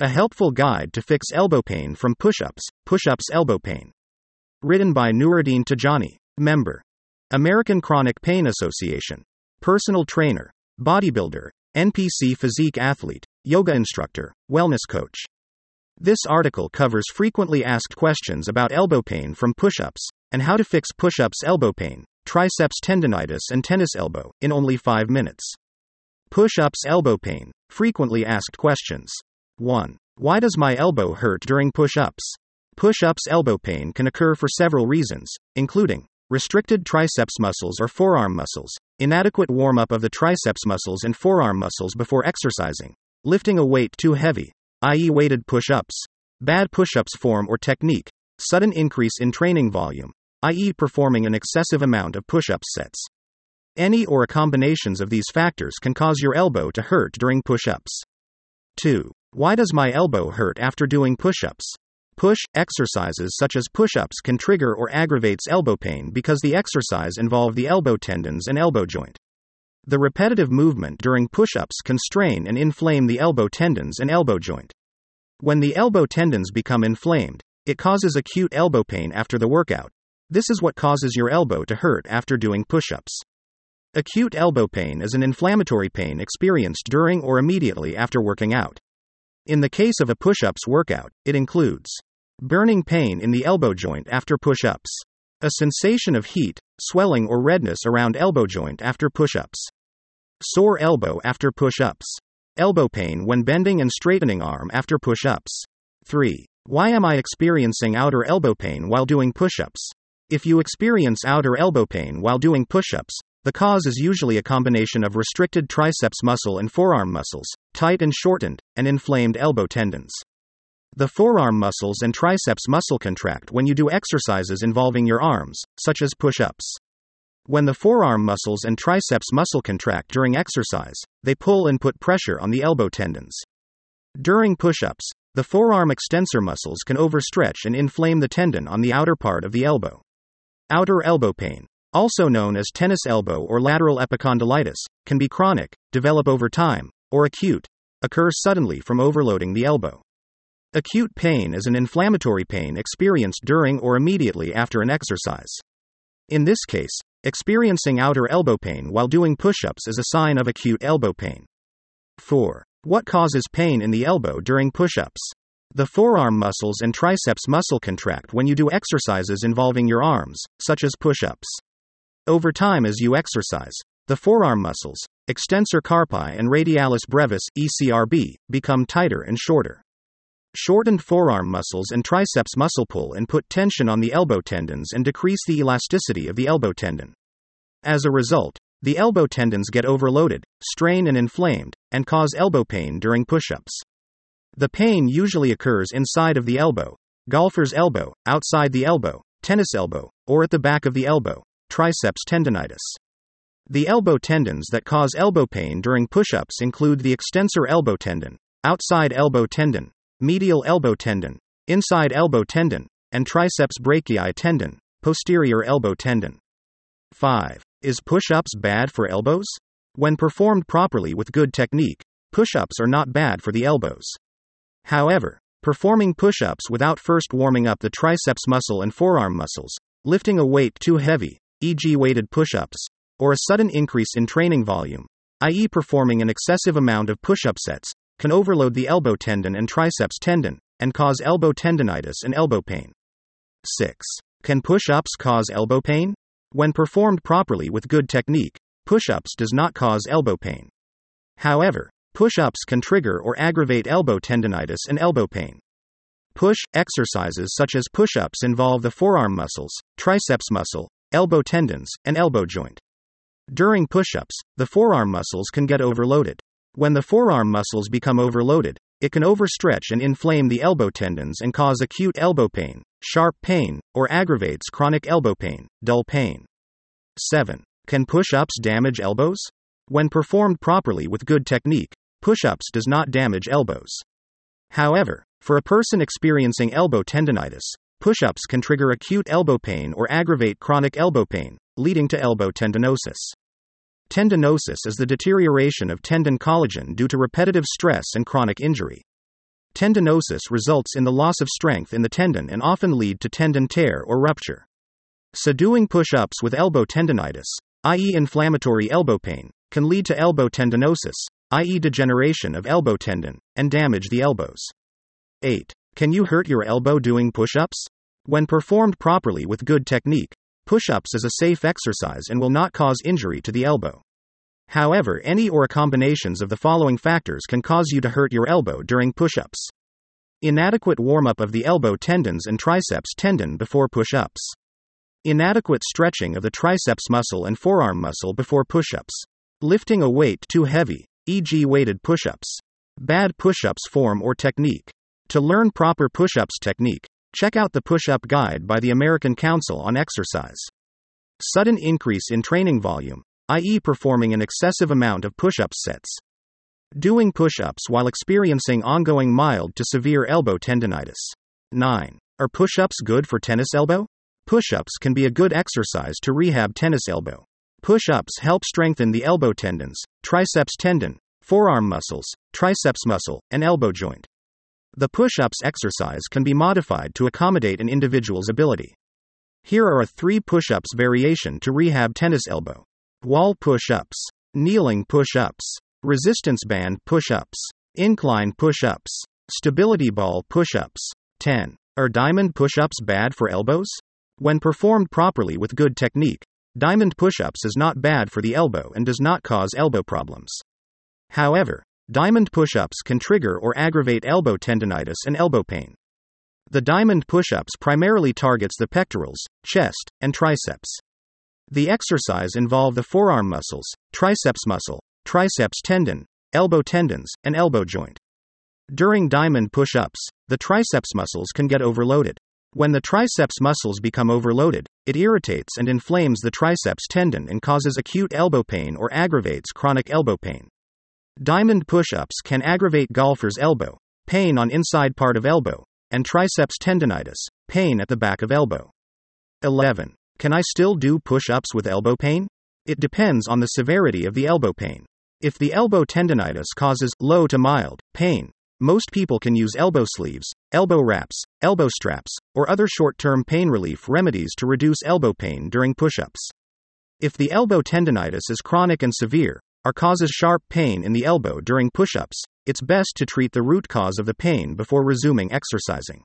A helpful guide to fix elbow pain from push ups, push ups elbow pain. Written by Nuruddin Tajani, member. American Chronic Pain Association. Personal trainer, bodybuilder, NPC physique athlete, yoga instructor, wellness coach. This article covers frequently asked questions about elbow pain from push ups, and how to fix push ups elbow pain, triceps tendonitis, and tennis elbow, in only 5 minutes. Push ups elbow pain. Frequently asked questions. 1. Why does my elbow hurt during push ups? Push ups elbow pain can occur for several reasons, including restricted triceps muscles or forearm muscles, inadequate warm up of the triceps muscles and forearm muscles before exercising, lifting a weight too heavy, i.e., weighted push ups, bad push ups form or technique, sudden increase in training volume, i.e., performing an excessive amount of push up sets. Any or a combinations of these factors can cause your elbow to hurt during push ups. 2. Why does my elbow hurt after doing push ups? Push exercises such as push ups can trigger or aggravates elbow pain because the exercise involve the elbow tendons and elbow joint. The repetitive movement during push ups can strain and inflame the elbow tendons and elbow joint. When the elbow tendons become inflamed, it causes acute elbow pain after the workout. This is what causes your elbow to hurt after doing push ups. Acute elbow pain is an inflammatory pain experienced during or immediately after working out. In the case of a push ups workout, it includes burning pain in the elbow joint after push ups, a sensation of heat, swelling, or redness around elbow joint after push ups, sore elbow after push ups, elbow pain when bending and straightening arm after push ups. 3. Why am I experiencing outer elbow pain while doing push ups? If you experience outer elbow pain while doing push ups, the cause is usually a combination of restricted triceps muscle and forearm muscles, tight and shortened, and inflamed elbow tendons. The forearm muscles and triceps muscle contract when you do exercises involving your arms, such as push ups. When the forearm muscles and triceps muscle contract during exercise, they pull and put pressure on the elbow tendons. During push ups, the forearm extensor muscles can overstretch and inflame the tendon on the outer part of the elbow. Outer elbow pain, also known as tennis elbow or lateral epicondylitis, can be chronic, develop over time, or acute, occur suddenly from overloading the elbow. Acute pain is an inflammatory pain experienced during or immediately after an exercise. In this case, experiencing outer elbow pain while doing push ups is a sign of acute elbow pain. 4. What causes pain in the elbow during push ups? The forearm muscles and triceps muscle contract when you do exercises involving your arms, such as push ups. Over time, as you exercise, the forearm muscles, extensor carpi and radialis brevis, ECRB, become tighter and shorter. Shortened forearm muscles and triceps muscle pull and put tension on the elbow tendons and decrease the elasticity of the elbow tendon. As a result, the elbow tendons get overloaded, strain and inflamed, and cause elbow pain during push ups. The pain usually occurs inside of the elbow, golfer's elbow, outside the elbow, tennis elbow, or at the back of the elbow, triceps tendonitis. The elbow tendons that cause elbow pain during push ups include the extensor elbow tendon, outside elbow tendon, medial elbow tendon, inside elbow tendon, and triceps brachii tendon, posterior elbow tendon. 5. Is push ups bad for elbows? When performed properly with good technique, push ups are not bad for the elbows. However, performing push ups without first warming up the triceps muscle and forearm muscles, lifting a weight too heavy, e.g., weighted push ups, or a sudden increase in training volume, i.e., performing an excessive amount of push up sets, can overload the elbow tendon and triceps tendon, and cause elbow tendonitis and elbow pain. 6. Can push ups cause elbow pain? When performed properly with good technique, push ups does not cause elbow pain. However, push ups can trigger or aggravate elbow tendonitis and elbow pain. Push exercises such as push ups involve the forearm muscles, triceps muscle, elbow tendons, and elbow joint. During push ups, the forearm muscles can get overloaded. When the forearm muscles become overloaded, it can overstretch and inflame the elbow tendons and cause acute elbow pain, sharp pain, or aggravates chronic elbow pain, dull pain. 7. Can push ups damage elbows? When performed properly with good technique, push ups does not damage elbows. However, for a person experiencing elbow tendonitis, Push ups can trigger acute elbow pain or aggravate chronic elbow pain, leading to elbow tendinosis. Tendinosis is the deterioration of tendon collagen due to repetitive stress and chronic injury. Tendinosis results in the loss of strength in the tendon and often lead to tendon tear or rupture. So, doing push ups with elbow tendinitis, i.e., inflammatory elbow pain, can lead to elbow tendinosis, i.e., degeneration of elbow tendon, and damage the elbows. 8. Can you hurt your elbow doing push ups? When performed properly with good technique, push ups is a safe exercise and will not cause injury to the elbow. However, any or combinations of the following factors can cause you to hurt your elbow during push ups. Inadequate warm up of the elbow tendons and triceps tendon before push ups. Inadequate stretching of the triceps muscle and forearm muscle before push ups. Lifting a weight too heavy, e.g., weighted push ups. Bad push ups form or technique. To learn proper push ups technique, check out the Push Up Guide by the American Council on Exercise. Sudden increase in training volume, i.e., performing an excessive amount of push up sets. Doing push ups while experiencing ongoing mild to severe elbow tendonitis. 9. Are push ups good for tennis elbow? Push ups can be a good exercise to rehab tennis elbow. Push ups help strengthen the elbow tendons, triceps tendon, forearm muscles, triceps muscle, and elbow joint. The push ups exercise can be modified to accommodate an individual's ability. Here are a three push ups variation to rehab tennis elbow. Wall push ups, kneeling push ups, resistance band push ups, incline push ups, stability ball push ups. 10. Are diamond push ups bad for elbows? When performed properly with good technique, diamond push ups is not bad for the elbow and does not cause elbow problems. However, diamond push ups can trigger or aggravate elbow tendonitis and elbow pain. The diamond push ups primarily targets the pectorals, chest, and triceps. The exercise involve the forearm muscles, triceps muscle, triceps tendon, elbow tendons, and elbow joint. During diamond push ups, the triceps muscles can get overloaded. When the triceps muscles become overloaded, it irritates and inflames the triceps tendon and causes acute elbow pain or aggravates chronic elbow pain. Diamond push ups can aggravate golfer's elbow, pain on inside part of elbow, and triceps tendonitis, pain at the back of elbow. 11. Can I still do push ups with elbow pain? It depends on the severity of the elbow pain. If the elbow tendonitis causes low to mild pain, most people can use elbow sleeves, elbow wraps, elbow straps, or other short term pain relief remedies to reduce elbow pain during push ups. If the elbow tendonitis is chronic and severe, or causes sharp pain in the elbow during push ups, it's best to treat the root cause of the pain before resuming exercising.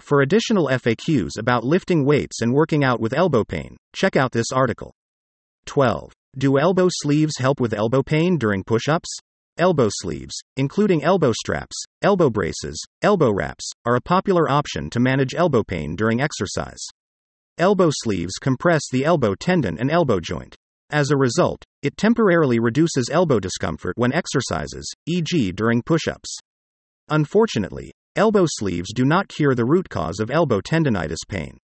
For additional FAQs about lifting weights and working out with elbow pain, check out this article. 12. Do elbow sleeves help with elbow pain during push ups? Elbow sleeves, including elbow straps, elbow braces, elbow wraps, are a popular option to manage elbow pain during exercise. Elbow sleeves compress the elbow tendon and elbow joint. As a result, it temporarily reduces elbow discomfort when exercises, e.g., during push ups. Unfortunately, Elbow sleeves do not cure the root cause of elbow tendonitis pain.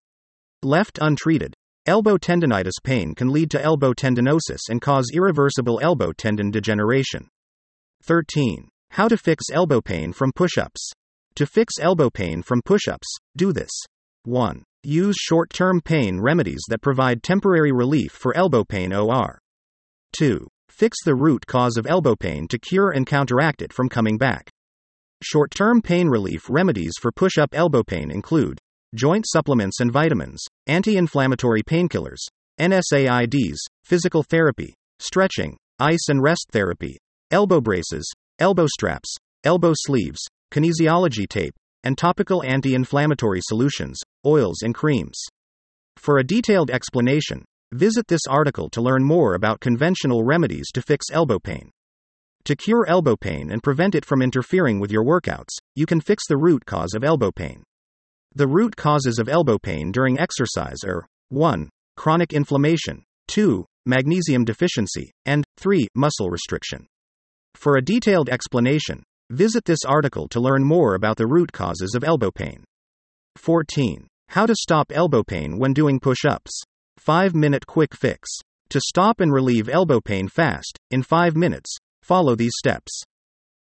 Left untreated, elbow tendonitis pain can lead to elbow tendinosis and cause irreversible elbow tendon degeneration. 13. How to fix elbow pain from push ups. To fix elbow pain from push ups, do this. 1. Use short term pain remedies that provide temporary relief for elbow pain OR. 2. Fix the root cause of elbow pain to cure and counteract it from coming back. Short term pain relief remedies for push up elbow pain include joint supplements and vitamins, anti inflammatory painkillers, NSAIDs, physical therapy, stretching, ice and rest therapy, elbow braces, elbow straps, elbow sleeves, kinesiology tape, and topical anti inflammatory solutions, oils, and creams. For a detailed explanation, visit this article to learn more about conventional remedies to fix elbow pain. To cure elbow pain and prevent it from interfering with your workouts, you can fix the root cause of elbow pain. The root causes of elbow pain during exercise are 1. Chronic inflammation, 2. Magnesium deficiency, and 3. Muscle restriction. For a detailed explanation, visit this article to learn more about the root causes of elbow pain. 14. How to stop elbow pain when doing push ups. 5 minute quick fix. To stop and relieve elbow pain fast, in 5 minutes, Follow these steps.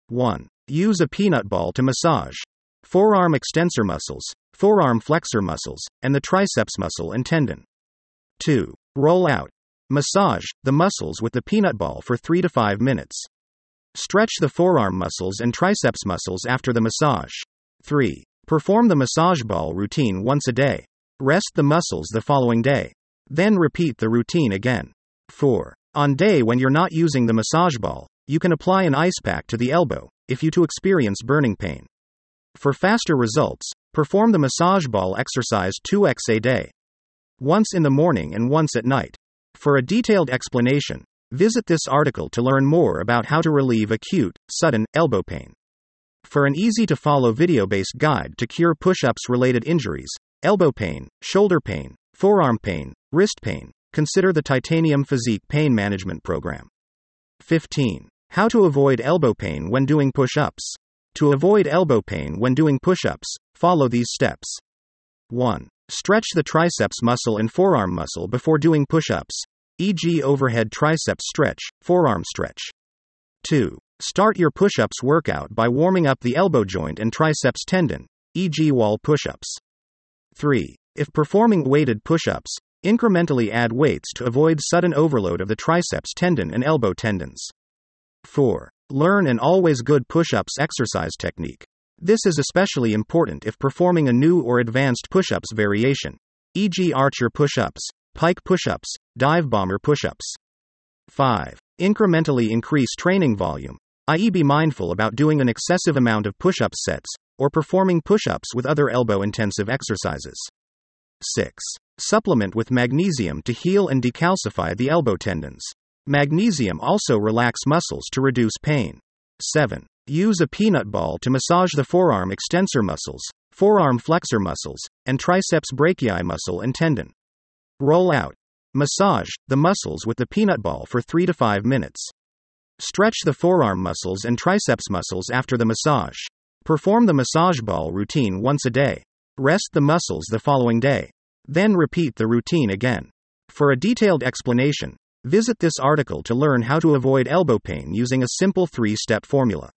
1. Use a peanut ball to massage forearm extensor muscles, forearm flexor muscles, and the triceps muscle and tendon. 2. Roll out. Massage the muscles with the peanut ball for 3 to 5 minutes. Stretch the forearm muscles and triceps muscles after the massage. 3. Perform the massage ball routine once a day. Rest the muscles the following day. Then repeat the routine again. 4. On day when you're not using the massage ball, you can apply an ice pack to the elbow if you to experience burning pain. For faster results, perform the massage ball exercise 2x a day. Once in the morning and once at night. For a detailed explanation, visit this article to learn more about how to relieve acute, sudden, elbow pain. For an easy to follow video based guide to cure push ups related injuries, elbow pain, shoulder pain, forearm pain, wrist pain, consider the Titanium Physique Pain Management Program. 15. How to avoid elbow pain when doing push ups. To avoid elbow pain when doing push ups, follow these steps. 1. Stretch the triceps muscle and forearm muscle before doing push ups, e.g., overhead triceps stretch, forearm stretch. 2. Start your push ups workout by warming up the elbow joint and triceps tendon, e.g., wall push ups. 3. If performing weighted push ups, incrementally add weights to avoid sudden overload of the triceps tendon and elbow tendons. 4. Learn an always good push ups exercise technique. This is especially important if performing a new or advanced push ups variation, e.g., archer push ups, pike push ups, dive bomber push ups. 5. Incrementally increase training volume, i.e., be mindful about doing an excessive amount of push up sets, or performing push ups with other elbow intensive exercises. 6. Supplement with magnesium to heal and decalcify the elbow tendons. Magnesium also relax muscles to reduce pain. 7. Use a peanut ball to massage the forearm extensor muscles, forearm flexor muscles, and triceps brachii muscle and tendon. Roll out. Massage the muscles with the peanut ball for 3 to 5 minutes. Stretch the forearm muscles and triceps muscles after the massage. Perform the massage ball routine once a day. Rest the muscles the following day. Then repeat the routine again. For a detailed explanation, Visit this article to learn how to avoid elbow pain using a simple three step formula.